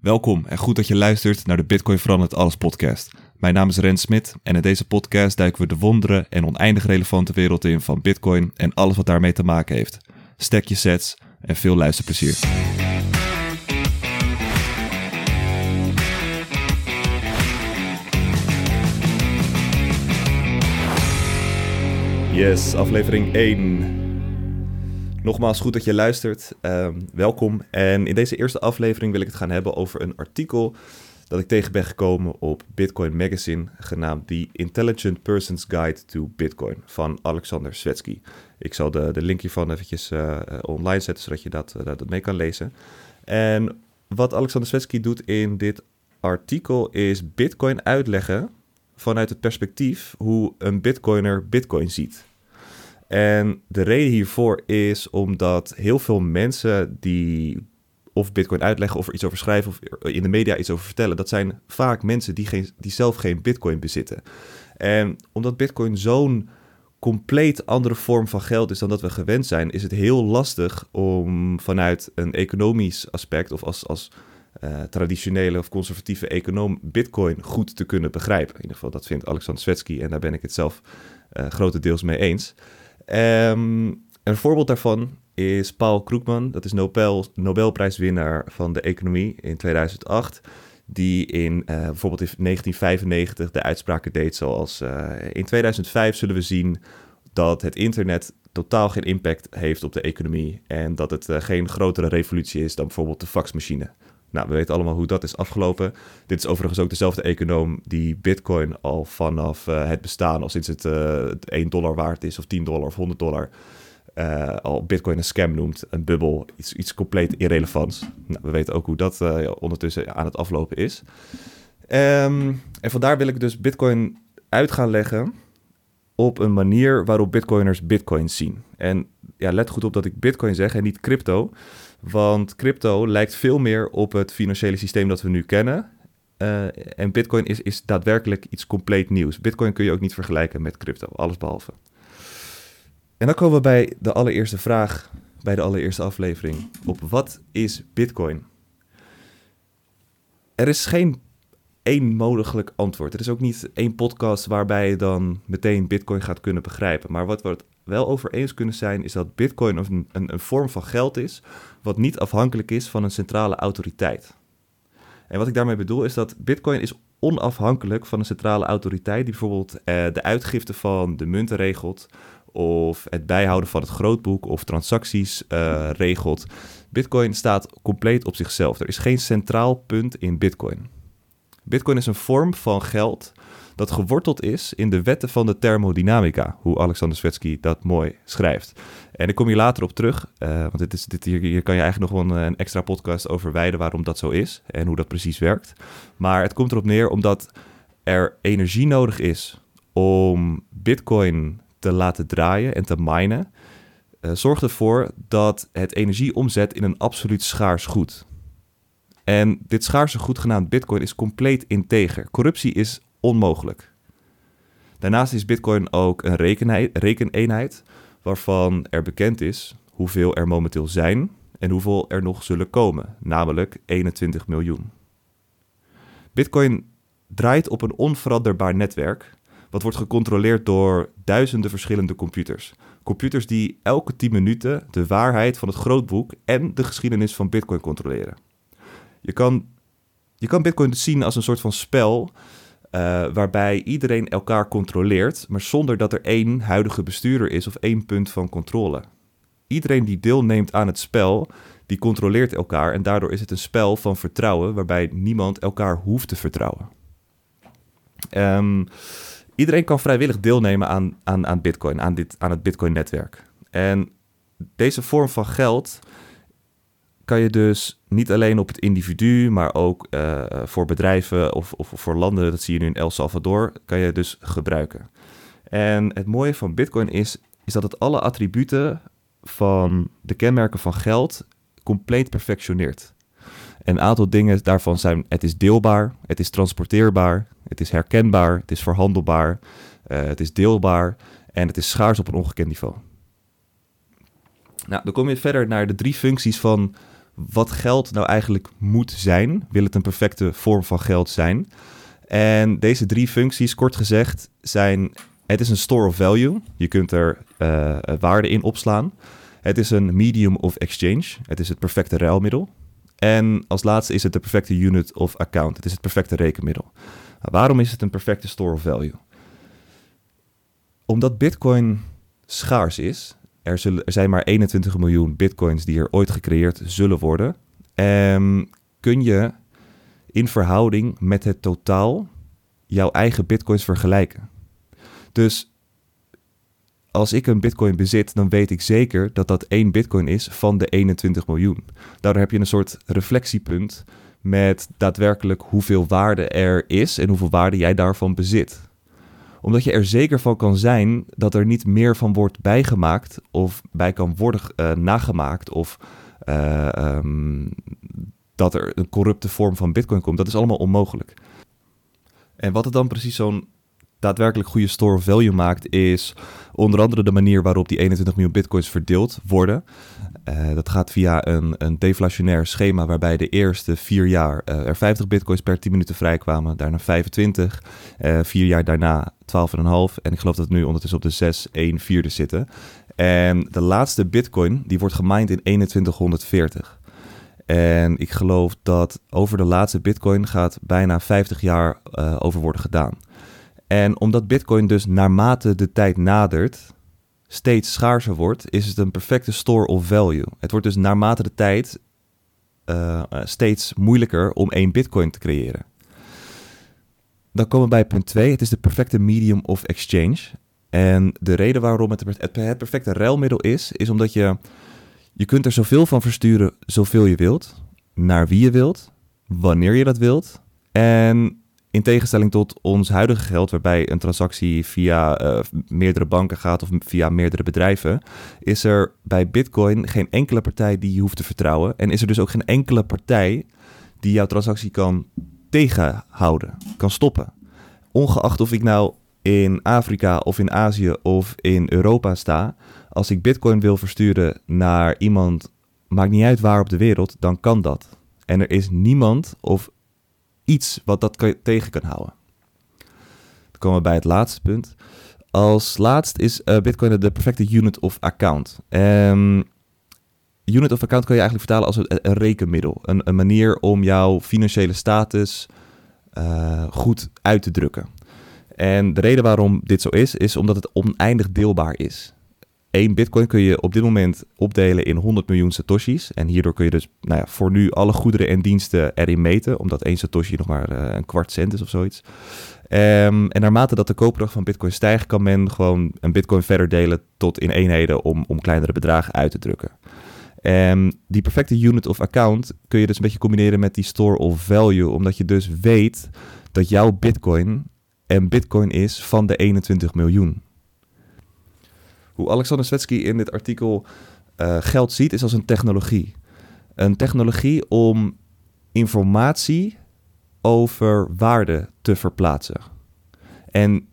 Welkom en goed dat je luistert naar de Bitcoin verandert alles podcast. Mijn naam is Ren Smit en in deze podcast duiken we de wonderen en oneindig relevante wereld in van Bitcoin en alles wat daarmee te maken heeft. Stek je sets en veel luisterplezier. Yes, aflevering 1. Nogmaals, goed dat je luistert. Ehm, welkom. En in deze eerste aflevering wil ik het gaan hebben over een artikel dat ik tegen ben gekomen op Bitcoin Magazine, genaamd The Intelligent Person's Guide to Bitcoin van Alexander Svetsky. Ik zal de, de link hiervan eventjes uh, online zetten, zodat je dat, uh, dat mee kan lezen. En wat Alexander Svetsky doet in dit artikel is Bitcoin uitleggen vanuit het perspectief hoe een Bitcoiner Bitcoin ziet. En de reden hiervoor is omdat heel veel mensen die of Bitcoin uitleggen of er iets over schrijven of in de media iets over vertellen, dat zijn vaak mensen die, geen, die zelf geen Bitcoin bezitten. En omdat Bitcoin zo'n compleet andere vorm van geld is dan dat we gewend zijn, is het heel lastig om vanuit een economisch aspect of als, als uh, traditionele of conservatieve econoom Bitcoin goed te kunnen begrijpen. In ieder geval, dat vindt Alexander Svetsky en daar ben ik het zelf uh, grotendeels mee eens. Um, een voorbeeld daarvan is Paul Krugman, dat is Nobel, Nobelprijswinnaar van de economie in 2008 die in uh, bijvoorbeeld in 1995 de uitspraken deed zoals uh, in 2005 zullen we zien dat het internet totaal geen impact heeft op de economie en dat het uh, geen grotere revolutie is dan bijvoorbeeld de faxmachine. Nou, we weten allemaal hoe dat is afgelopen. Dit is overigens ook dezelfde econoom die Bitcoin al vanaf uh, het bestaan, al sinds het uh, 1 dollar waard is, of 10 dollar of 100 dollar, uh, al Bitcoin een scam noemt, een bubbel, iets, iets compleet irrelevants. Nou, we weten ook hoe dat ondertussen aan het aflopen is. Um, en vandaar wil ik dus Bitcoin uit gaan leggen op een manier waarop Bitcoiners Bitcoin zien. En ja, let goed op dat ik Bitcoin zeg en niet crypto. Want crypto lijkt veel meer op het financiële systeem dat we nu kennen. Uh, en Bitcoin is, is daadwerkelijk iets compleet nieuws. Bitcoin kun je ook niet vergelijken met crypto, alles behalve. En dan komen we bij de allereerste vraag, bij de allereerste aflevering. Op wat is Bitcoin? Er is geen één mogelijk antwoord. Er is ook niet één podcast waarbij je dan meteen Bitcoin gaat kunnen begrijpen. Maar wat we het wel over eens kunnen zijn, is dat Bitcoin een, een, een vorm van geld is, wat niet afhankelijk is van een centrale autoriteit. En wat ik daarmee bedoel is dat Bitcoin is onafhankelijk van een centrale autoriteit die bijvoorbeeld eh, de uitgifte van de munten regelt of het bijhouden van het grootboek of transacties uh, regelt. Bitcoin staat compleet op zichzelf. Er is geen centraal punt in Bitcoin. Bitcoin is een vorm van geld dat geworteld is in de wetten van de thermodynamica, hoe Alexander Svetsky dat mooi schrijft. En ik kom hier later op terug, uh, want dit is, dit hier, hier, kan je eigenlijk nog wel een, een, extra podcast over wijden waarom dat zo is en hoe dat precies werkt. Maar het komt erop neer omdat er energie nodig is om Bitcoin te laten draaien en te minen. Uh, zorgt ervoor dat het energie omzet in een absoluut schaars goed. En dit schaarse goed genaamd Bitcoin is compleet integer. Corruptie is onmogelijk. Daarnaast is Bitcoin ook een rekeneenheid waarvan er bekend is hoeveel er momenteel zijn en hoeveel er nog zullen komen, namelijk 21 miljoen. Bitcoin draait op een onveranderbaar netwerk, wat wordt gecontroleerd door duizenden verschillende computers. Computers die elke 10 minuten de waarheid van het grootboek en de geschiedenis van Bitcoin controleren. Je kan, je kan Bitcoin zien als een soort van spel uh, waarbij iedereen elkaar controleert, maar zonder dat er één huidige bestuurder is of één punt van controle. Iedereen die deelneemt aan het spel, die controleert elkaar en daardoor is het een spel van vertrouwen waarbij niemand elkaar hoeft te vertrouwen. Um, iedereen kan vrijwillig deelnemen aan, aan, aan Bitcoin, aan, dit, aan het Bitcoin-netwerk. En deze vorm van geld kan je dus niet alleen op het individu, maar ook uh, voor bedrijven of, of voor landen, dat zie je nu in El Salvador, kan je dus gebruiken. En het mooie van Bitcoin is, is dat het alle attributen van de kenmerken van geld compleet perfectioneert. En een aantal dingen daarvan zijn: het is deelbaar, het is transporteerbaar, het is herkenbaar, het is verhandelbaar, uh, het is deelbaar en het is schaars op een ongekend niveau. Nou, dan kom je verder naar de drie functies van wat geld nou eigenlijk moet zijn. Wil het een perfecte vorm van geld zijn? En deze drie functies, kort gezegd, zijn: het is een store of value. Je kunt er uh, waarde in opslaan. Het is een medium of exchange. Het is het perfecte ruilmiddel. En als laatste is het de perfecte unit of account. Het is het perfecte rekenmiddel. Nou, waarom is het een perfecte store of value? Omdat Bitcoin schaars is. Er, zullen, zijn maar 21 miljoen Bitcoins die er ooit gecreëerd zullen worden. En kun je in verhouding met het totaal jouw eigen Bitcoins vergelijken. Dus als ik een bitcoin bezit, dan weet ik zeker dat dat één bitcoin is van de 21 miljoen. Daardoor heb je een soort reflectiepunt met daadwerkelijk hoeveel waarde er is en hoeveel waarde jij daarvan bezit. Omdat je er zeker van kan zijn dat er niet meer van wordt bijgemaakt of bij kan worden uh, nagemaakt of uh, um, dat er een corrupte vorm van bitcoin komt. Dat is allemaal onmogelijk. En wat het dan precies zo'n daadwerkelijk goede store value maakt, is onder andere de manier waarop die 21 miljoen bitcoins verdeeld worden. Uh, dat gaat via een, een deflationair schema waarbij de eerste vier jaar uh, er 50 bitcoins per 10 minuten vrijkwamen, daarna 25, uh, vier jaar daarna 12,5 en ik geloof dat het nu ondertussen op de 6, 1 vierde zitten. En de laatste bitcoin die wordt gemined in 2140. En ik geloof dat over de laatste bitcoin gaat bijna 50 jaar over worden gedaan. En omdat Bitcoin dus naarmate de tijd nadert steeds schaarser wordt, is het een perfecte store of value. Het wordt dus naarmate de tijd uh, steeds moeilijker om één Bitcoin te creëren. Dan komen we bij punt 2. Het is de perfecte medium of exchange. En de reden waarom het het perfecte ruilmiddel is, is omdat je, je kunt er zoveel van versturen, zoveel je wilt, naar wie je wilt, wanneer je dat wilt. En in tegenstelling tot ons huidige geld, waarbij een transactie via uh, meerdere banken gaat of via meerdere bedrijven, is er bij Bitcoin geen enkele partij die je hoeft te vertrouwen. En is er dus ook geen enkele partij die jouw transactie kan tegenhouden, kan stoppen. Ongeacht of ik nou in Afrika of in Azië of in Europa sta, als ik Bitcoin wil versturen naar iemand, maakt niet uit waar op de wereld, dan kan dat. En er is niemand of iets wat dat tegen kan houden. Dan komen we bij het laatste punt. Als laatst is uh, Bitcoin de perfecte unit of account. Um, unit of account kan je eigenlijk vertalen als een, rekenmiddel. Een, een, manier om jouw financiële status uh, goed uit te drukken. En de reden waarom dit zo is, is omdat het oneindig deelbaar is. 1 bitcoin kun je op dit moment opdelen in 100 miljoen satoshis. En hierdoor kun je dus nou ja, voor nu alle goederen en diensten erin meten. Omdat 1 satoshi nog maar uh, een kwart cent is of zoiets. Um, en naarmate dat de koopkracht van bitcoin stijgt, kan men gewoon een bitcoin verder delen tot in eenheden om, om kleinere bedragen uit te drukken. Um, die perfecte unit of account kun je dus een beetje combineren met die store of value. Omdat je dus weet dat jouw bitcoin een bitcoin is van de 21 miljoen. Hoe Alexander Svetsky in dit artikel uh, geld ziet, is als een technologie. Een technologie om informatie over waarde te verplaatsen. En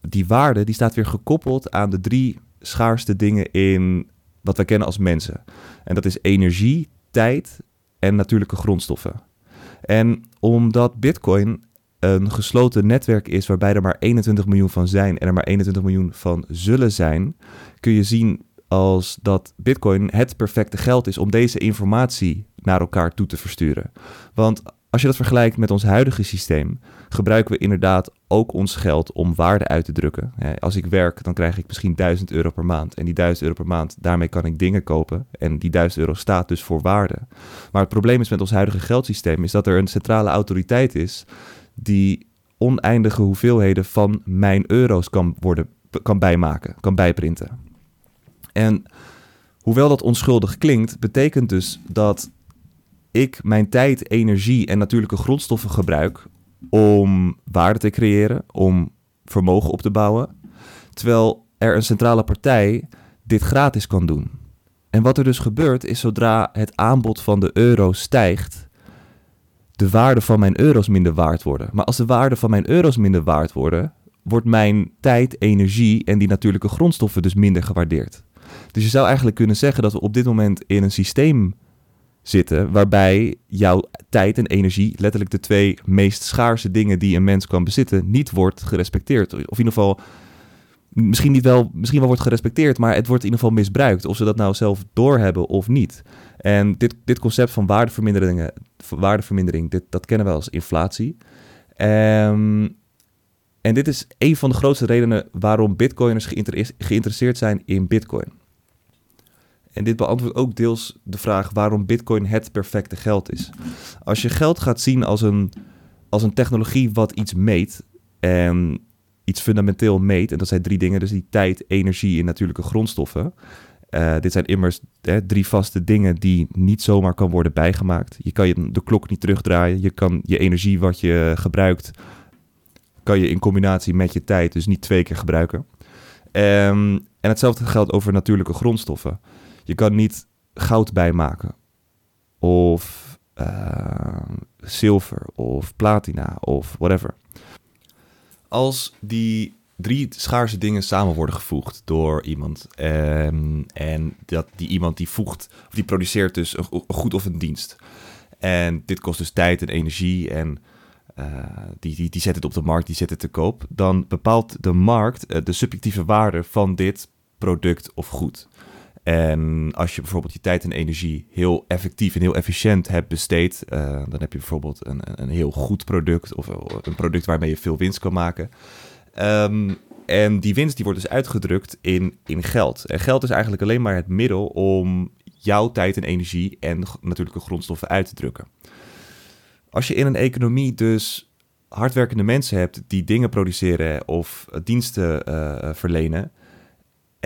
die waarde die staat weer gekoppeld aan de drie schaarste dingen in wat wij kennen als mensen. En dat is energie, tijd en natuurlijke grondstoffen. En omdat Bitcoin een gesloten netwerk is waarbij er maar 21 miljoen van zijn en er maar 21 miljoen van zullen zijn, kun je zien als dat Bitcoin het perfecte geld is om deze informatie naar elkaar toe te versturen. Want als je dat vergelijkt met ons huidige systeem, gebruiken we inderdaad ook ons geld om waarde uit te drukken. Als ik werk, dan krijg ik misschien 1000 euro per maand. En die 1000 euro per maand, daarmee kan ik dingen kopen. En die 1000 euro staat dus voor waarde. Maar het probleem is met ons huidige geldsysteem, is dat er een centrale autoriteit is die oneindige hoeveelheden van mijn euro's kan, worden, kan bijmaken, kan bijprinten. En hoewel dat onschuldig klinkt, betekent dus dat ik mijn tijd, energie en natuurlijke grondstoffen gebruik om waarde te creëren, om vermogen op te bouwen, terwijl er een centrale partij dit gratis kan doen. En wat er dus gebeurt is zodra het aanbod van de euro stijgt, de waarde van mijn euro's minder waard worden. Maar als de waarde van mijn euro's minder waard worden, wordt mijn tijd, energie en die natuurlijke grondstoffen dus minder gewaardeerd. Dus je zou eigenlijk kunnen zeggen dat we op dit moment in een systeem zitten, waarbij jouw tijd en energie, letterlijk de twee meest schaarse dingen die een mens kan bezitten, niet wordt gerespecteerd. Of in ieder geval, misschien, niet wel, misschien wel wordt gerespecteerd, maar het wordt in ieder geval misbruikt. Of ze dat nou zelf doorhebben of niet. En dit, dit concept van waardevermindering, waardevermindering dit, dat kennen we als inflatie. Um, en dit is een van de grootste redenen waarom bitcoiners geïnteresseerd zijn in bitcoin. En dit beantwoordt ook deels de vraag waarom bitcoin het perfecte geld is. Als je geld gaat zien als een, als een technologie wat iets meet en iets fundamenteel meet, en dat zijn drie dingen, dus die tijd, energie en natuurlijke grondstoffen. Uh, dit zijn immers drie vaste dingen die niet zomaar kan worden bijgemaakt. Je kan je de klok niet terugdraaien. Je kan je energie wat je gebruikt kan je in combinatie met je tijd dus niet twee keer gebruiken. Um, en hetzelfde geldt over natuurlijke grondstoffen. Je kan niet goud bijmaken of uh, zilver of platina of whatever. Als die drie schaarse dingen samen worden gevoegd door iemand um, en dat die iemand die voegt of die produceert dus een, goed of een dienst. En dit kost dus tijd en energie en uh, die, die, die zet het op de markt, die zet het te koop, dan bepaalt de markt uh, de subjectieve waarde van dit product of goed. En als je bijvoorbeeld je tijd en energie heel effectief en heel efficiënt hebt besteed, uh, dan heb je bijvoorbeeld een, een heel goed product of een product waarmee je veel winst kan maken. Um, en die winst die wordt dus uitgedrukt in, in geld. En geld is eigenlijk alleen maar het middel om jouw tijd en energie en natuurlijke grondstoffen uit te drukken. Als je in een economie dus hardwerkende mensen hebt die dingen produceren of diensten uh, verlenen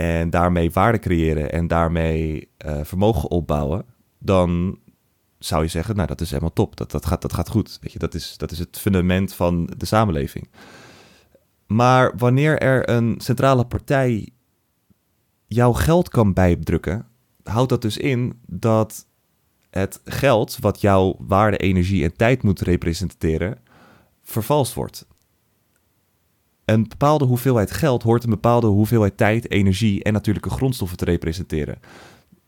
en daarmee waarde creëren en daarmee uh, vermogen opbouwen, dan zou je zeggen, nou dat is helemaal top, dat, dat, gaat, dat gaat goed. Weet je, dat, is, dat is het fundament van de samenleving. Maar wanneer er een centrale partij jouw geld kan bijdrukken, houdt dat dus in dat het geld wat jouw waarde, energie en tijd moet representeren, vervalst wordt. Een bepaalde hoeveelheid geld hoort een bepaalde hoeveelheid tijd, energie en natuurlijke grondstoffen te representeren.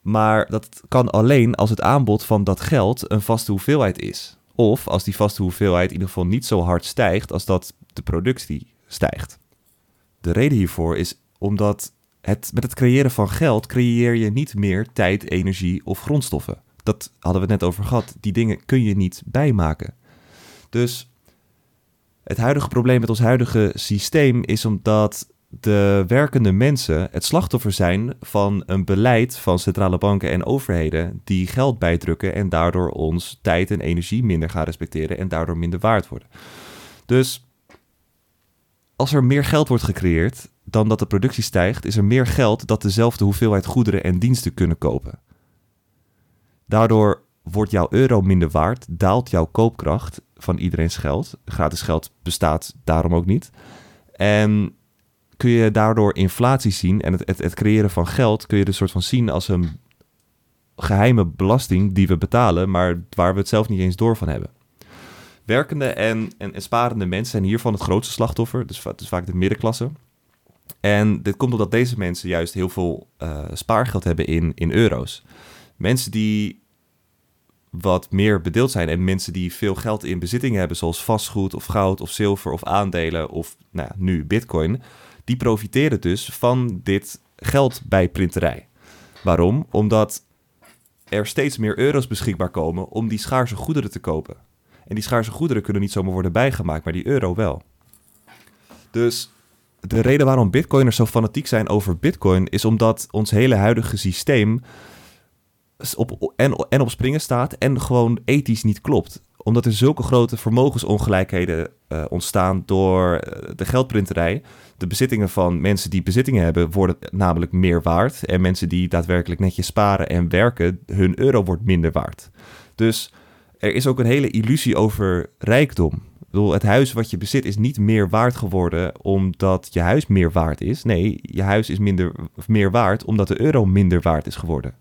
Maar dat kan alleen als het aanbod van dat geld een vaste hoeveelheid is. Of als die vaste hoeveelheid in ieder geval niet zo hard stijgt als dat de productie stijgt. De reden hiervoor is omdat het, met het creëren van geld creëer je niet meer tijd, energie of grondstoffen dat hadden we het net over gehad. Die dingen kun je niet bijmaken. Dus het huidige probleem met ons huidige systeem is omdat de werkende mensen het slachtoffer zijn van een beleid van centrale banken en overheden die geld bijdrukken en daardoor ons tijd en energie minder gaan respecteren en daardoor minder waard worden. Dus als er meer geld wordt gecreëerd dan dat de productie stijgt, is er meer geld dat dezelfde hoeveelheid goederen en diensten kunnen kopen. Daardoor wordt jouw euro minder waard, daalt jouw koopkracht van iedereen's geld. Gratis geld bestaat daarom ook niet. En kun je daardoor inflatie zien en het, het, het creëren van geld kun je dus soort van zien als een geheime belasting die we betalen, maar waar we het zelf niet eens door van hebben. Werkende en, en, en sparende mensen zijn hiervan het grootste slachtoffer, dus, dus vaak de middenklasse. En dit komt omdat deze mensen juist heel veel uh, spaargeld hebben in, in euro's. Mensen die wat meer bedeeld zijn en mensen die veel geld in bezitting hebben, zoals vastgoed of goud of zilver of aandelen of nou ja, nu bitcoin, die profiteren dus van dit geld bij printerij. Waarom? Omdat er steeds meer euro's beschikbaar komen om die schaarse goederen te kopen. En die schaarse goederen kunnen niet zomaar worden bijgemaakt, maar die euro wel. Dus de reden waarom bitcoiners zo fanatiek zijn over bitcoin is omdat ons hele huidige systeem op, en, en op springen staat en gewoon ethisch niet klopt. Omdat er zulke grote vermogensongelijkheden uh, ontstaan door eh, de geldprinterij. De bezittingen van mensen die bezittingen hebben worden namelijk meer waard. En mensen die daadwerkelijk netjes sparen en werken, hun euro wordt minder waard. Dus er is ook een hele illusie over rijkdom. Ik bedoel, het huis wat je bezit is niet meer waard geworden omdat je huis meer waard is. Nee, je huis is minder, meer waard omdat de euro minder waard is geworden.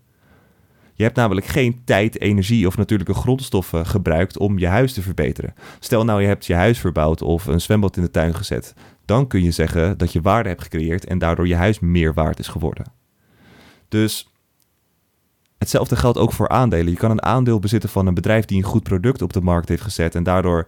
Je hebt namelijk geen tijd, energie of natuurlijke grondstoffen gebruikt om je huis te verbeteren. Stel nou je hebt je huis verbouwd of een zwembad in de tuin gezet. Dan kun je zeggen dat je waarde hebt gecreëerd en daardoor je huis meer waard is geworden. Dus hetzelfde geldt ook voor aandelen. Je kan een aandeel bezitten van een bedrijf die een goed product op de markt heeft gezet en daardoor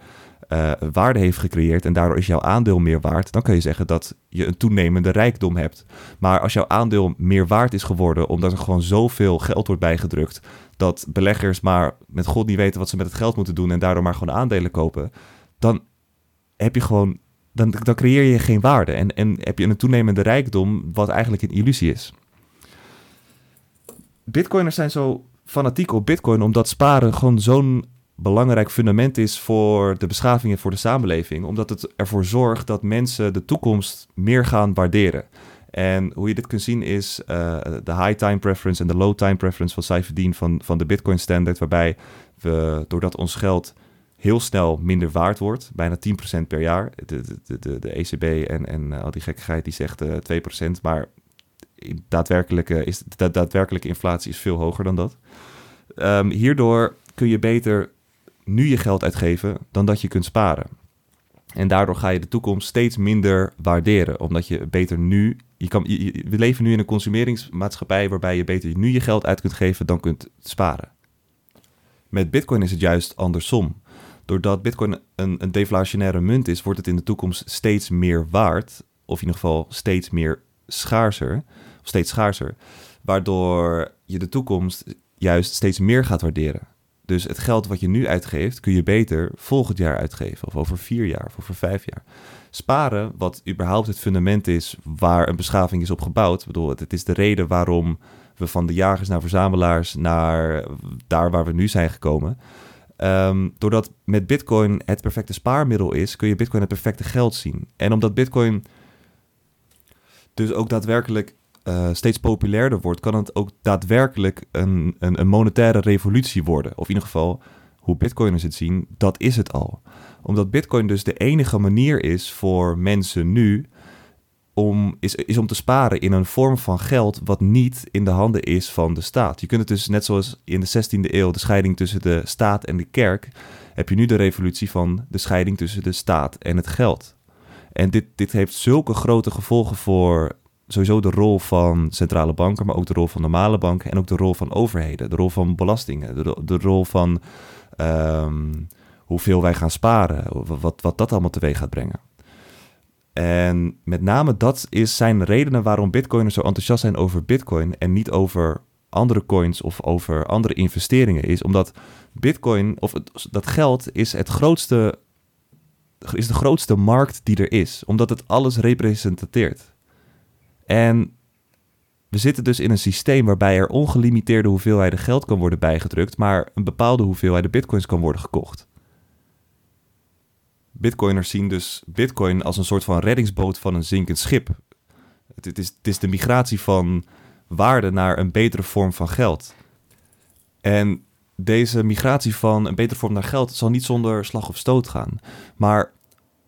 uh, waarde heeft gecreëerd en daardoor is jouw aandeel meer waard, dan kun je zeggen dat je een toenemende rijkdom hebt. Maar als jouw aandeel meer waard is geworden omdat er gewoon zoveel geld wordt bijgedrukt, dat beleggers maar met god niet weten wat ze met het geld moeten doen en daardoor maar gewoon aandelen kopen, dan heb je gewoon, dan, dan creëer je geen waarde en, en heb je een toenemende rijkdom wat eigenlijk een illusie is. Bitcoiners zijn zo fanatiek op Bitcoin omdat sparen gewoon zo'n belangrijk fundament is voor de beschaving en voor de samenleving. Omdat het ervoor zorgt dat mensen de toekomst meer gaan waarderen. En hoe je dit kunt zien is uh, de high time preference en de low time preference van cijferdien van, van de Bitcoin standard. Waarbij we, doordat ons geld heel snel minder waard wordt, bijna 10% per jaar. De, de, de, de ECB en, en al die gekkigheid die zegt uh, eh, 2%, maar daadwerkelijke, is, de daadwerkelijke inflatie is veel hoger dan dat. Um, hierdoor kun je beter nu je geld uitgeven dan dat je kunt sparen. En daardoor ga je de toekomst steeds minder waarderen, omdat je beter nu. Je kan, we leven nu in een consumeringsmaatschappij waarbij je beter nu je geld uit kunt geven dan kunt sparen. Met Bitcoin is het juist andersom. Doordat Bitcoin een, een deflationaire munt is, wordt het in de toekomst steeds meer waard, of in ieder geval steeds meer schaarser, steeds schaarser, waardoor je de toekomst juist steeds meer gaat waarderen. Dus het geld wat je nu uitgeeft, kun je beter volgend jaar uitgeven. Of over vier jaar, of over vijf jaar. Sparen, wat überhaupt het fundament is waar een beschaving is op gebouwd. Ik bedoel, het is de reden waarom we van de jagers naar verzamelaars naar daar waar we nu zijn gekomen. Um, doordat met Bitcoin het perfecte spaarmiddel is, kun je Bitcoin het perfecte geld zien. En omdat Bitcoin dus ook daadwerkelijk uh, steeds populairder wordt, kan het ook daadwerkelijk een, een, een, monetaire revolutie worden. Of in ieder geval, hoe bitcoiners het zien, dat is het al. Omdat bitcoin dus de enige manier is voor mensen nu om, is, is om te sparen in een vorm van geld wat niet in de handen is van de staat. Je kunt het dus, net zoals in de 16e eeuw, de scheiding tussen de staat en de kerk, heb je nu de revolutie van de scheiding tussen de staat en het geld. En dit, dit heeft zulke grote gevolgen voor sowieso de rol van centrale banken, maar ook de rol van normale banken en ook de rol van overheden, de rol van belastingen, de, rol van ehm, hoeveel wij gaan sparen, wat, wat dat allemaal teweeg gaat brengen. En met name dat is, zijn redenen waarom bitcoiners zo enthousiast zijn over bitcoin en niet over andere coins of over andere investeringen is, omdat bitcoin of dat geld is het grootste is de grootste markt die er is, omdat het alles representeert. En we zitten dus in een systeem waarbij er ongelimiteerde hoeveelheden geld kan worden bijgedrukt, maar een bepaalde hoeveelheid bitcoins kan worden gekocht. Bitcoiners zien dus bitcoin als een soort van reddingsboot van een zinkend schip. Het, is, het is de migratie van waarde naar een betere vorm van geld. En deze migratie van een betere vorm naar geld zal niet zonder slag of stoot gaan. Maar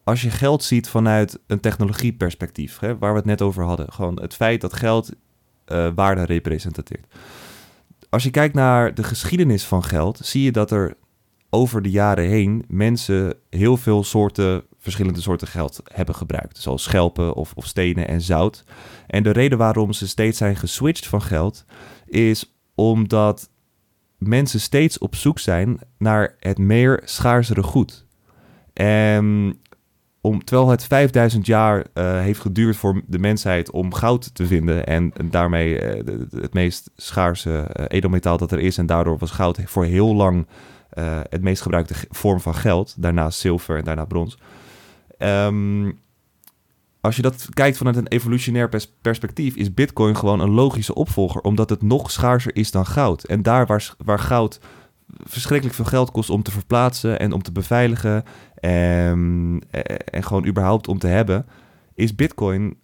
als je geld ziet vanuit een technologieperspectief, hè, waar we het net over hadden, gewoon het feit dat geld uh, waarde representeert. Als je kijkt naar de geschiedenis van geld, zie je dat er over de jaren heen mensen heel veel soorten, verschillende soorten geld hebben gebruikt. Zoals schelpen of, of stenen en zout. En de reden waarom ze steeds zijn geswitcht van geld, is omdat mensen steeds op zoek zijn naar het meer schaarsere goed. En om, terwijl het 5000 jaar uh, heeft geduurd voor de mensheid om goud te vinden en, daarmee uh, het meest schaarse uh, edelmetaal dat er is en daardoor was goud voor heel lang het meest gebruikte vorm van geld, daarna zilver en daarna brons. Um, als je dat kijkt vanuit een evolutionair pers perspectief, is Bitcoin gewoon een logische opvolger, omdat het nog schaarser is dan goud. En daar waar, waar goud verschrikkelijk veel geld kost om te verplaatsen en om te beveiligen en, eh, en gewoon überhaupt om te hebben, is Bitcoin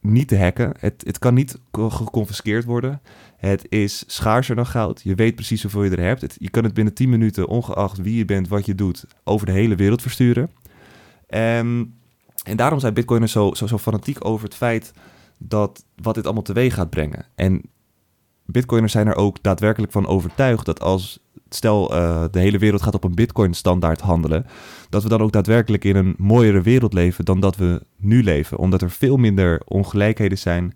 niet te hacken. Het, het kan niet geconfiskeerd worden. Het is schaarser dan goud. Je weet precies hoeveel je er hebt. je kan het binnen 10 minuten, ongeacht wie je bent, wat je doet, over de hele wereld versturen. En, en daarom zijn Bitcoiners zo, zo, zo fanatiek over het feit dat wat dit allemaal teweeg gaat brengen. En Bitcoiners zijn er ook daadwerkelijk van overtuigd dat als stel uh, de hele wereld gaat op een Bitcoin-standaard handelen, dat we dan ook daadwerkelijk in een mooiere wereld leven dan dat we nu leven. Omdat er veel minder ongelijkheden zijn,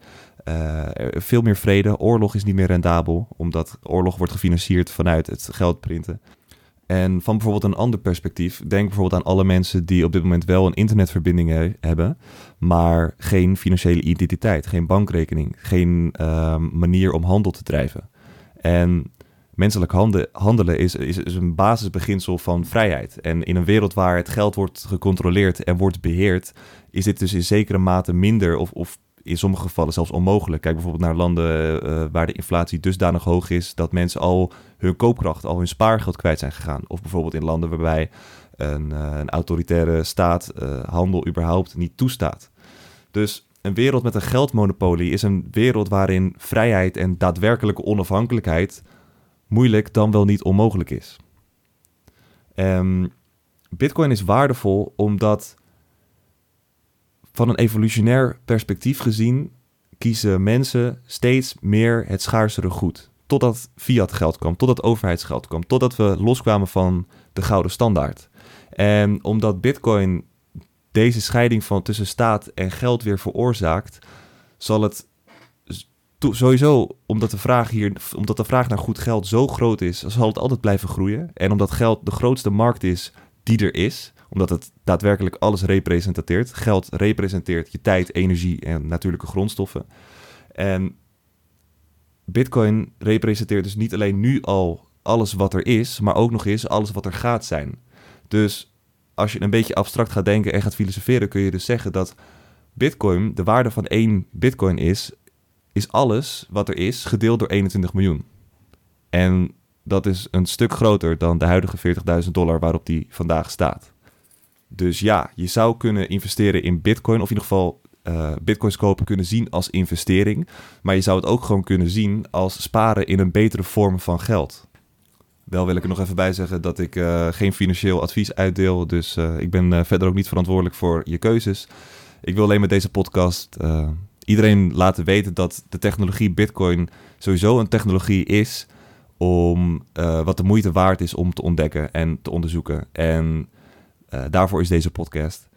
veel meer vrede. Oorlog is niet meer rendabel, omdat oorlog wordt gefinancierd vanuit het geld printen. En van bijvoorbeeld een ander perspectief, denk bijvoorbeeld aan alle mensen die op dit moment wel een internetverbinding hebben, maar geen financiële identiteit, geen bankrekening, geen ehm, manier om handel te drijven. En menselijk handelen is, is, een basisbeginsel van vrijheid. En in een wereld waar het geld wordt gecontroleerd en wordt beheerd, is dit dus in zekere mate minder of, of in sommige gevallen zelfs onmogelijk. Kijk bijvoorbeeld naar landen uh, waar de inflatie dusdanig hoog is dat mensen al hun koopkracht, al hun spaargeld kwijt zijn gegaan. Of bijvoorbeeld in landen waarbij een, uh, een autoritaire staat uh, handel überhaupt niet toestaat. Dus een wereld met een geldmonopolie is een wereld waarin vrijheid en daadwerkelijke onafhankelijkheid moeilijk dan wel niet onmogelijk is. Um, Bitcoin is waardevol omdat van een evolutionair perspectief gezien kiezen mensen steeds meer het schaarsere goed. Totdat fiat geld kwam, totdat overheidsgeld kwam, totdat we loskwamen van de gouden standaard. En omdat Bitcoin deze scheiding van tussen staat en geld weer veroorzaakt, zal het sowieso, omdat de, vraag hier, omdat de vraag naar goed geld zo groot is, zal het altijd blijven groeien. En omdat geld de grootste markt is die er is, omdat het daadwerkelijk alles representeert. Geld representeert je tijd, energie en natuurlijke grondstoffen. En Bitcoin representeert dus niet alleen nu al alles wat er is, maar ook nog eens alles wat er gaat zijn. Dus als je een beetje abstract gaat denken en gaat filosoferen, kun je dus zeggen dat Bitcoin, de waarde van één Bitcoin is, is alles wat er is gedeeld door 21 miljoen. En dat is een stuk groter dan de huidige 40.000 dollar waarop die vandaag staat. Dus ja, je zou kunnen investeren in Bitcoin, of in ieder geval uh, Bitcoins kopen kunnen zien als investering. Maar je zou het ook gewoon kunnen zien als sparen in een betere vorm van geld. Wel wil ik er nog even bij zeggen dat ik uh, geen financieel advies uitdeel. Dus uh, ik ben verder ook niet verantwoordelijk voor je keuzes. Ik wil alleen met deze podcast iedereen laten weten dat de technologie Bitcoin sowieso een technologie is om wat de moeite waard is om te ontdekken en te onderzoeken. En uh, daarvoor is deze podcast.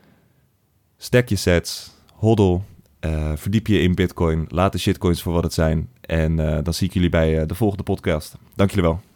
Stack je sets, hodl, uh, verdiep je in Bitcoin, laat de shitcoins voor wat het zijn. En dan zie ik jullie bij de volgende podcast. Dank jullie wel.